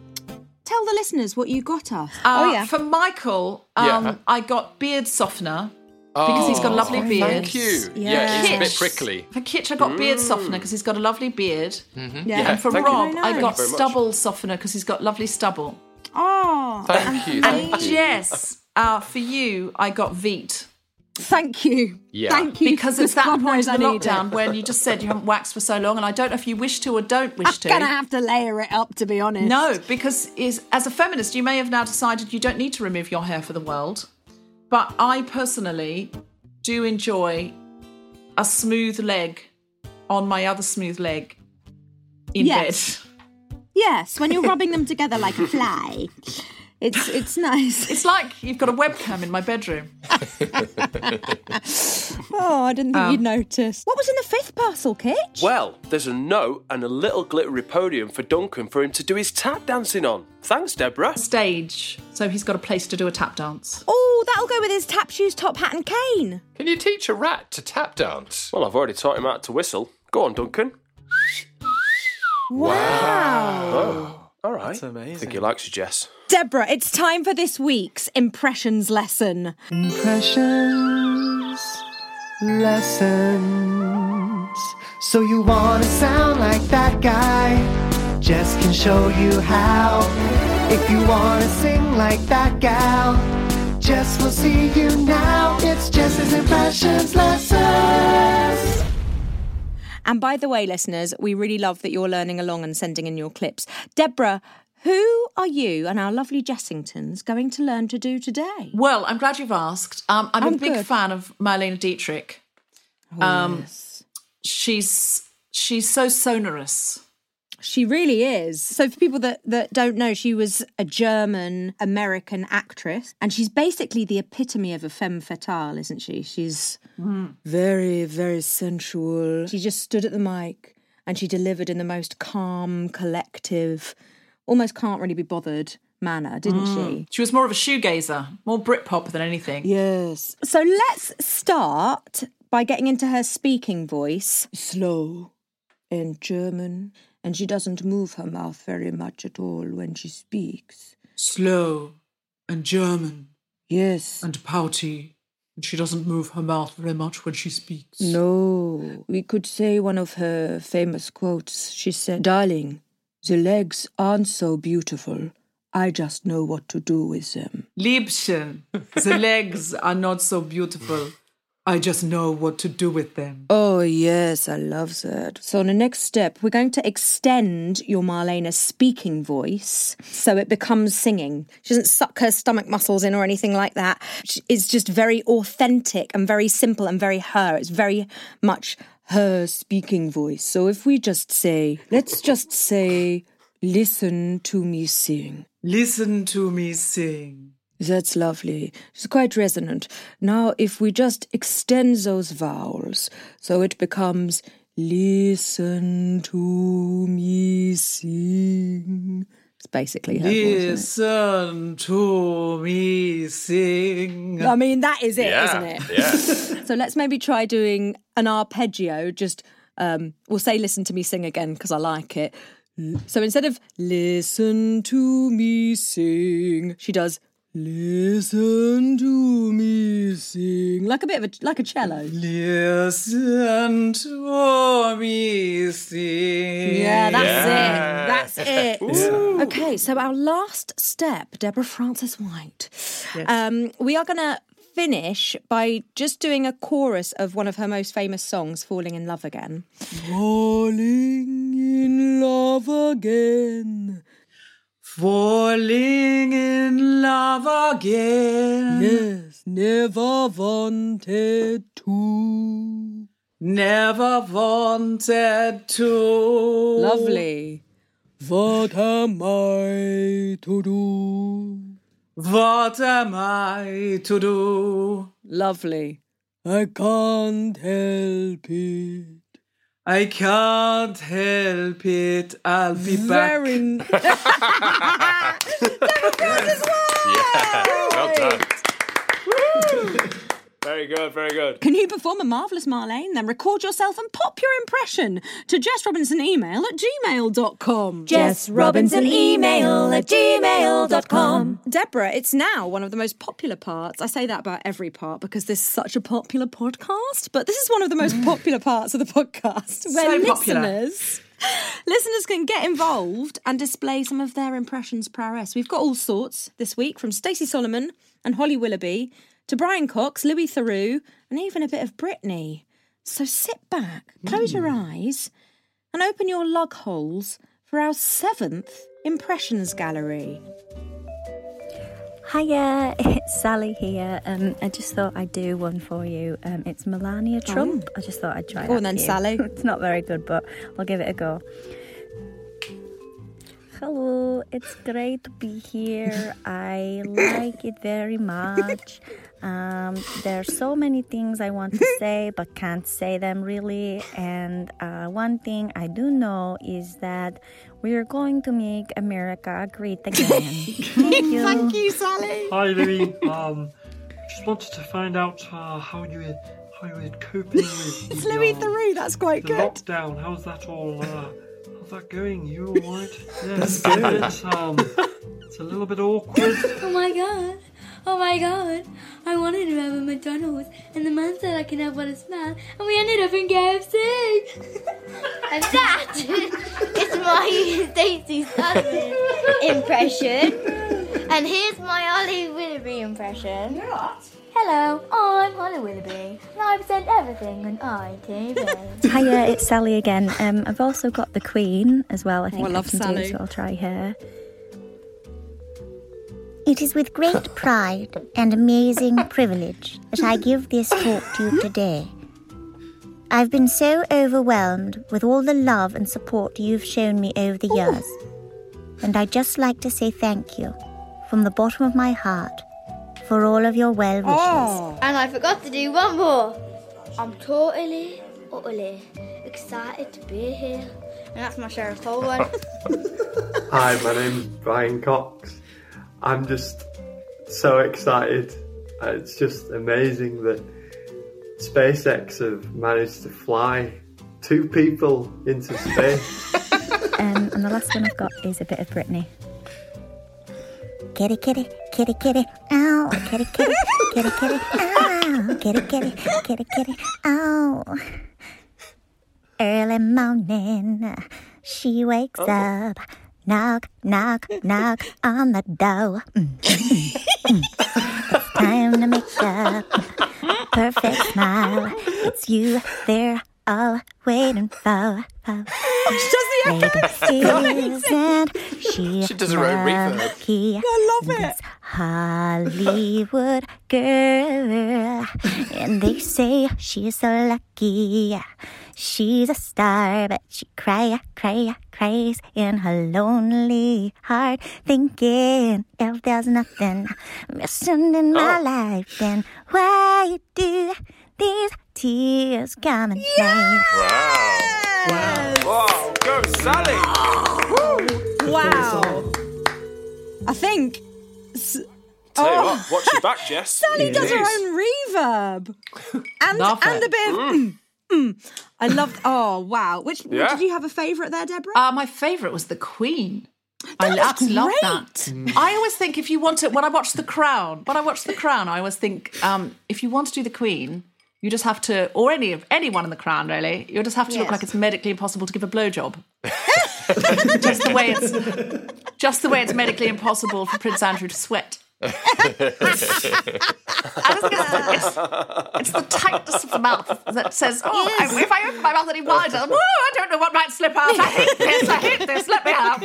tell the listeners what you got us? Uh, oh yeah. For Michael, um, Yeah. I got beard softener because he's got a lovely beard. Thank you. Yeah, Yeah. it's a bit prickly. For Kitch, I got beard softener because he's got a lovely beard. yeah. And for thank. Rob, I got Thank much. stubble softener because he's got lovely stubble. Oh, Thank you. And Thank you. Jess, uh, for you, I got Veet. Thank you. Yeah. Thank you. Because it's that God point in the I need lockdown when you just said you haven't waxed for so long, and I don't know if you wish to or don't wish to. I'm gonna have to layer it up, to be honest. No, because is as a feminist, you may have now decided you don't need to remove your hair for the world. But I personally do enjoy a smooth leg on my other smooth leg in Yes. bed. Yes, when you're rubbing them together like a fly, [laughs] it's it's [laughs] nice. It's like you've got a webcam in my bedroom. [laughs] Oh, I didn't think you'd um, notice. What was in the fifth parcel, Kitch? Well, there's a note and a little glittery podium for Duncan for him to do his tap dancing on. Thanks, Deborah. Stage, so he's got a place to do a tap dance. Oh, that'll go with his tap shoes, top hat, and cane. Can you teach a rat to tap dance? Well, I've already taught him how to whistle. Go on, Duncan. Wow. Oh. All right. That's amazing. I think he likes you, Jess. Deborah, it's time for this week's impressions lesson. Impressions, lessons. So you wanna sound like that guy? Jess can show you how. If you wanna sing like that gal, Jess will see you now. It's Jess's impressions lessons. And by the way, listeners, we really love that you're learning along and sending in your clips. Deborah, who are you and our lovely Jessingtons going to learn to do today? Well, I'm glad you've asked. Um, I'm, I'm a big good. fan of Marlene Dietrich. um, She's she's so sonorous. She really is. So, for people that, that don't know, she was a German American actress, and she's basically the epitome of a femme fatale, isn't she? She's mm. very, very sensual. She just stood at the mic and she delivered in the most calm, collective, almost can't really be bothered manner, didn't mm. she? She was more of a shoegazer, more Britpop than anything. Yes. So let's start by getting into her speaking voice. Slow and German, and she doesn't move her mouth very much at all when she speaks. Slow and German Yes. and pouty, and she doesn't move her mouth very much when she speaks. No, we could say one of her famous quotes. She said, Darling, the legs aren't so beautiful. I just know what to do with them. Liebchen, the legs are not so beautiful. I just know what to do with them. Oh, yes, I love that. So, on the next step, we're going to extend your Marlene speaking voice so it becomes singing. She doesn't suck her stomach muscles in or anything like that. It's just very authentic and very simple and very her. It's very much her speaking voice. So, if we just say, let's just say, listen to me sing. Listen to me sing. That's lovely. It's quite resonant. Now, if we just extend those vowels so it becomes listen to me sing. It's basically her voice. isn't Listen to me sing. I mean, that is it, Yeah, not it? yeah. [laughs] So let's maybe try doing an arpeggio. Just um, we'll say "Listen to me sing" again because I like it. So instead of "Listen to me sing," she does "Listen to me sing," like a bit of a like a cello. Listen to me sing. Yeah, that's Yeah. it. That's it. [laughs] Okay, so our last step, Deborah Frances-White. Um, we are going to finish by just doing a chorus of one of her most famous songs, Falling in Love Again. Falling in love again. Falling in love again. Yes, never wanted to. Never wanted to. Lovely. What am I to do? What am I to do? Lovely. I can't help it. I can't help it. I'll be back. Very. [laughs] Yeah. Well done. Very good, very good. Can you perform a marvellous Marlene? Then record yourself and pop your impression to Jess Robinson email at gmail.com. Jess Robinson email at gmail.com. Deborah, it's now one of the most popular parts. I say that about every part because this is such a popular podcast, but this is one of the most [laughs] popular parts of the podcast where So popular. listeners listeners can get involved and display some of their impressions prowess. We've got all sorts this week from Stacey Solomon and Holly Willoughby to Brian Cox, Louis Theroux, and even a bit of Brittany. So sit back, close your eyes, and open your lug holes for our seventh impressions gallery. Hiya, [laughs] it's Sally here. Um, I just thought I'd do one for you. Um, it's Melania Trump. I just thought I'd try. Go that on then, you. Sally. [laughs] it's not very good, but I'll give it a go. Hello, it's great to be here. I like it very much. [laughs] Um, there are so many things I want to [laughs] say, but can't say them really. And uh, one thing I do know is that we are going to make America great again. Thank you. Thank you, Sally. Hi, Louis. Um, just wanted to find out uh, how you were how you were coping with [laughs] It's Louis um, Theroux, that's quite the good. lockdown. How's that all? Uh, how's that going? You all right? [laughs] Yeah, That's good. bit, um, it's a little bit awkward. Oh my god. Oh my god. I wanted to have a McDonald's and the man said I can have one as well and we ended up in KFC. [laughs] And that is my Stacey Solomon impression. And here's my Holly Willoughby impression. Hello, I'm Holly Willoughby, and I present everything on ITV. [laughs] Hiya, it's Sally again. Um, I've also got the Queen as well. I think I love can Sally. do, so I'll try her. It is with great [laughs] pride and amazing [laughs] privilege that I give this talk to you today. I've been so overwhelmed with all the love and support you've shown me over the years, and I'd just like to say thank you from the bottom of my heart for all of your well wishes. Oh. And I forgot to do one more. I'm totally, utterly excited to be here. And that's my Cheryl Cole one. [laughs] Hi, my name's Brian Cox. I'm just so excited. Uh, It's just amazing that SpaceX have managed to fly two people into space. [laughs] Um, and the last one I've got is a bit of Brittany. Kitty, kitty, kitty, kitty, ow, kitty, kitty, kitty, kitty, ow, kitty, kitty, kitty, kitty, ow. Early morning, she wakes up, knock, knock, knock on the door. Mm, mm, mm. It's time to make up, perfect smile. It's you they're all waiting for. for. Maybe isn't she? She does her own reverb. I love it. Hollywood girl, and they [laughs] say she's so lucky. She's a star, but she cry, cry, cries in her lonely heart, thinking if there's nothing missing in my oh. life, then why do these tears coming at night? Wow. Wow, go Sally! Wow. I think. S- Tell you Oh. what, watch your back, Jess. [laughs] Sally does her own reverb. And, and a bit of. Mm. Mm. I loved. Oh, wow. Which Yeah. Did you have a favourite there, Deborah? Uh, my favourite was The Queen. I was absolutely love great. that. I always think if you want to, when I watch The Crown, when I watch The Crown, I always think um, if you want to do The Queen, you just have to, or any of anyone in The Crown really, you just have to look like it's medically impossible to give a blowjob. [laughs] just the way it's, just the way it's medically impossible for Prince Andrew to sweat. I just think it's, it's, it's the tightness of the mouth that says, "Oh, I- if I open my mouth any wider, oh, I don't know what might slip out. I hate this. I hate this. Let me out."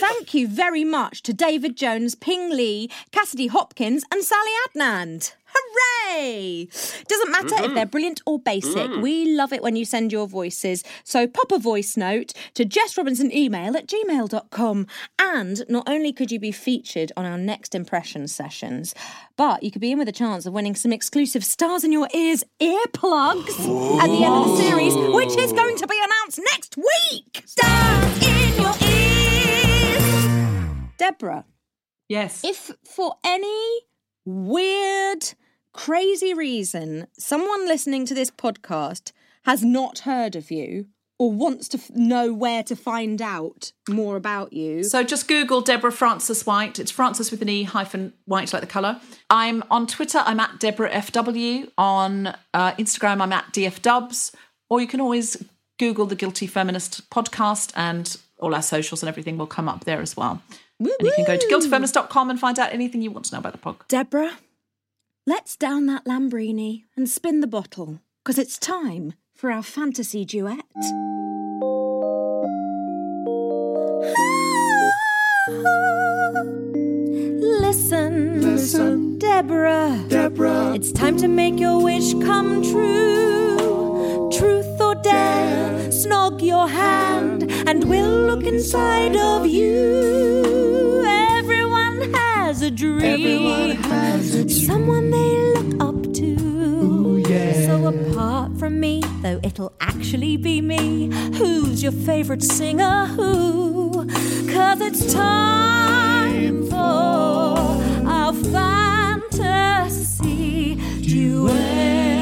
Thank you very much to David Jones, Ping Lee, Cassidy Hopkins, and Sally Adnand. Hooray! Doesn't matter if they're brilliant or basic. Mm. We love it when you send your voices. So pop a voice note to Jess Robinson email at gmail.com. And not only could you be featured on our next impression sessions, but you could be in with a chance of winning some exclusive Stars in Your Ears earplugs at the end of the series, which is going to be announced next week. Stars in Your Ears! Deborah. Yes. If for any weird, crazy reason someone listening to this podcast has not heard of you or wants to f- know where to find out more about you. So just Google Deborah Frances-White. It's Frances with an E hyphen white like the colour. I'm on Twitter. I'm at Deborah FW. On uh, Instagram, I'm at DF Dubs. Or you can always Google the Guilty Feminist podcast, and all our socials and everything will come up there as well. And you can go to guiltyfeminist.com and find out anything you want to know about the podcast. Deborah, let's down that Lambrini and spin the bottle because it's time for our fantasy duet. Listen, listen, Deborah, Deborah. It's time to make your wish come true. Truth or dare, snog your hand, and we'll look inside of you. Everyone has a dream, someone they look up to. yeah So apart from me, though it'll actually be me, who's your favorite singer? Who? Cause it's time for our fantasy duet.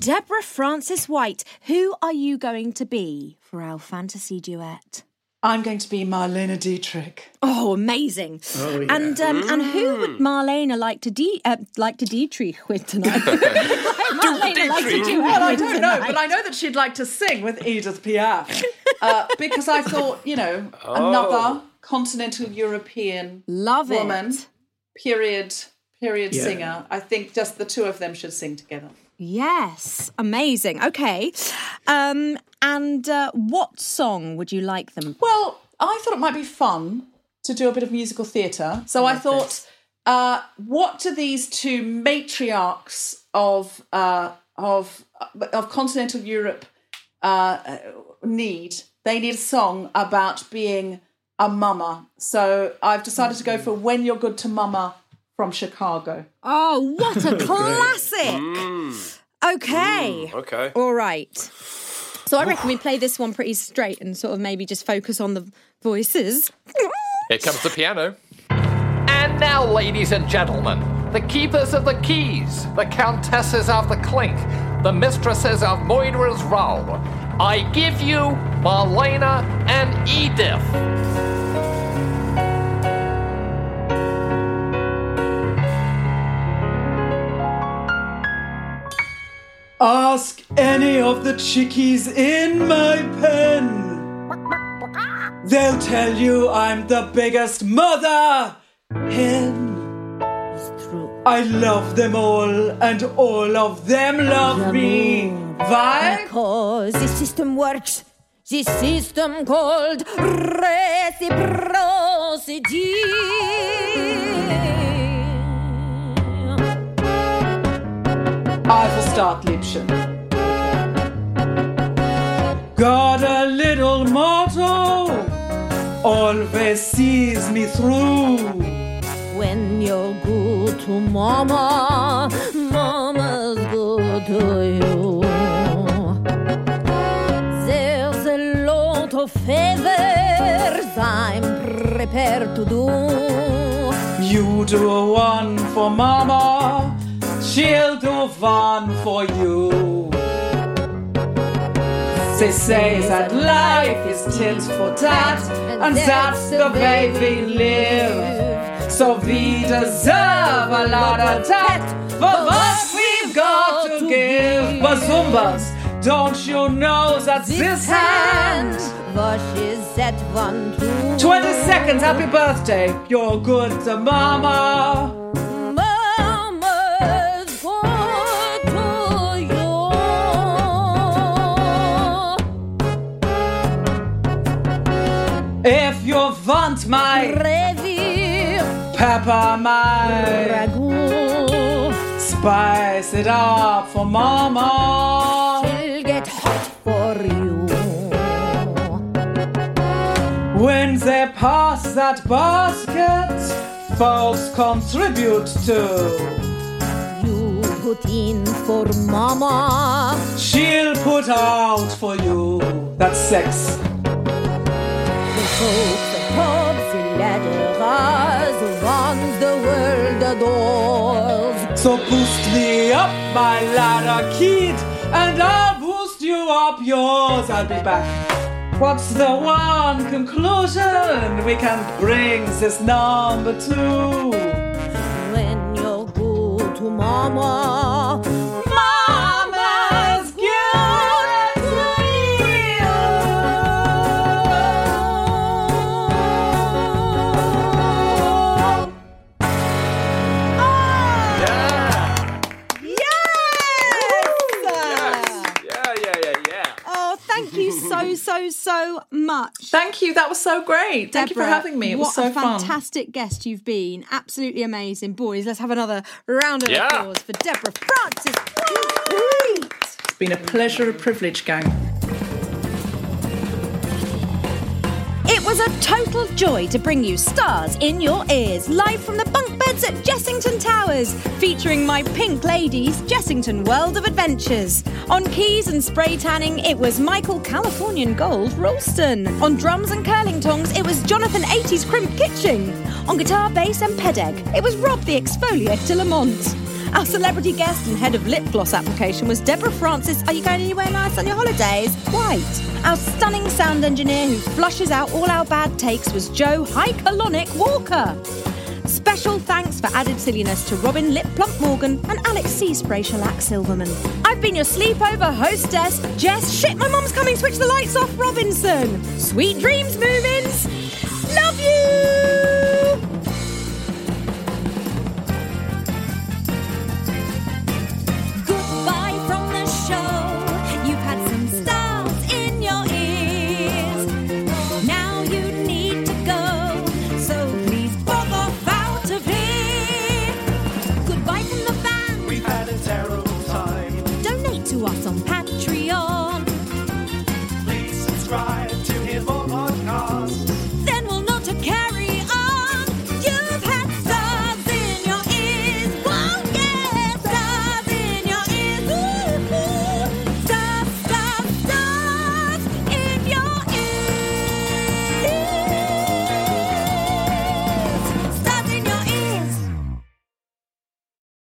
Deborah Frances-White, who are you going to be for our fantasy duet? I'm going to be Marlene Dietrich. Oh, amazing! Oh, yeah. And um, and who would Marlene like to de- uh, like to Dietrich with tonight? [laughs] [laughs] Marlene like to duet Well, I with don't know, tonight. but I know that she'd like to sing with Edith Piaf uh, [laughs] because I thought, you know, Oh. another continental European Love woman, it. period, period Yeah. singer. I think just the two of them should sing together. Yes, amazing. Okay, um, and uh, what song would you like them? Well, I thought it might be fun to do a bit of musical theatre. So I thought, uh, what do these two matriarchs of uh, of of continental Europe uh, need? They need a song about being a mama. So I've decided to go for "When You're Good to Mama" from Chicago. Oh, what a [laughs] classic! Okay. Mm, okay. All right. So I reckon we play this one pretty straight and sort of maybe just focus on the voices. Here comes the piano. And now, ladies and gentlemen, the keepers of the keys, the countesses of the clink, the mistresses of Murderers' Row, I give you Marlene and Edith. Ask any of the chickies in my pen. They'll tell you I'm the biggest mother hen. I love them all, and all of them love me. Why? Because the system works. The system called reciprocity. I'll start, Liebchen. Got a little motto, always sees me through. When you're good to mama, mama's good to you. There's a lot of favors I'm prepared to do. You do one for mama she'll do one for you. They say that life is tit for tat, and that's the way we live. So we deserve a lot of tat for what we've got to give. But Zumbas, don't you know that this hand washes that one too? 20 seconds, happy birthday. You're good to Mama. Want my pepper my spice it up for Mama. She'll get hot for you. When they pass that basket, folks contribute to. You put in for Mama. She'll put out for you. That's sex. The the pubs, the ladderas, the ones the world adores. So boost me up, my ladder kid, and I'll boost you up yours. I'll be back. What's the one conclusion we can bring this number to? When you're good to Mama, so, so, so much. Thank you. That was so great. Thank you for having me. It what was so a fun. fantastic guest you've been. Absolutely amazing. Boys, let's have another round of Yeah. applause for Deborah Frances. It's been a pleasure, a privilege, gang. Was a total joy to bring you Stars in Your Ears, live from the bunk beds at Jessington Towers, featuring my pink ladies, Jessington World of Adventures. On keys and spray tanning, it was Michael Californian Gold Ralston. On drums and curling tongs, it was Jonathan 80s Crimp Kitching. On guitar, bass, and pedeg, it was Rob the Exfoliate de Lamont. Our celebrity guest and head of lip gloss application was Deborah Frances. Are you going anywhere nice on your holidays? White. Our stunning sound engineer who flushes out all our bad takes was Joe Hycolonic Walker. Special thanks for added silliness to Robin Lip Plump Morgan and Alex C. Spray Shellac Silverman. I've been your sleepover hostess, Jess. Shit, my mum's coming. Switch the lights off, Robinson. Sweet dreams, Moomins.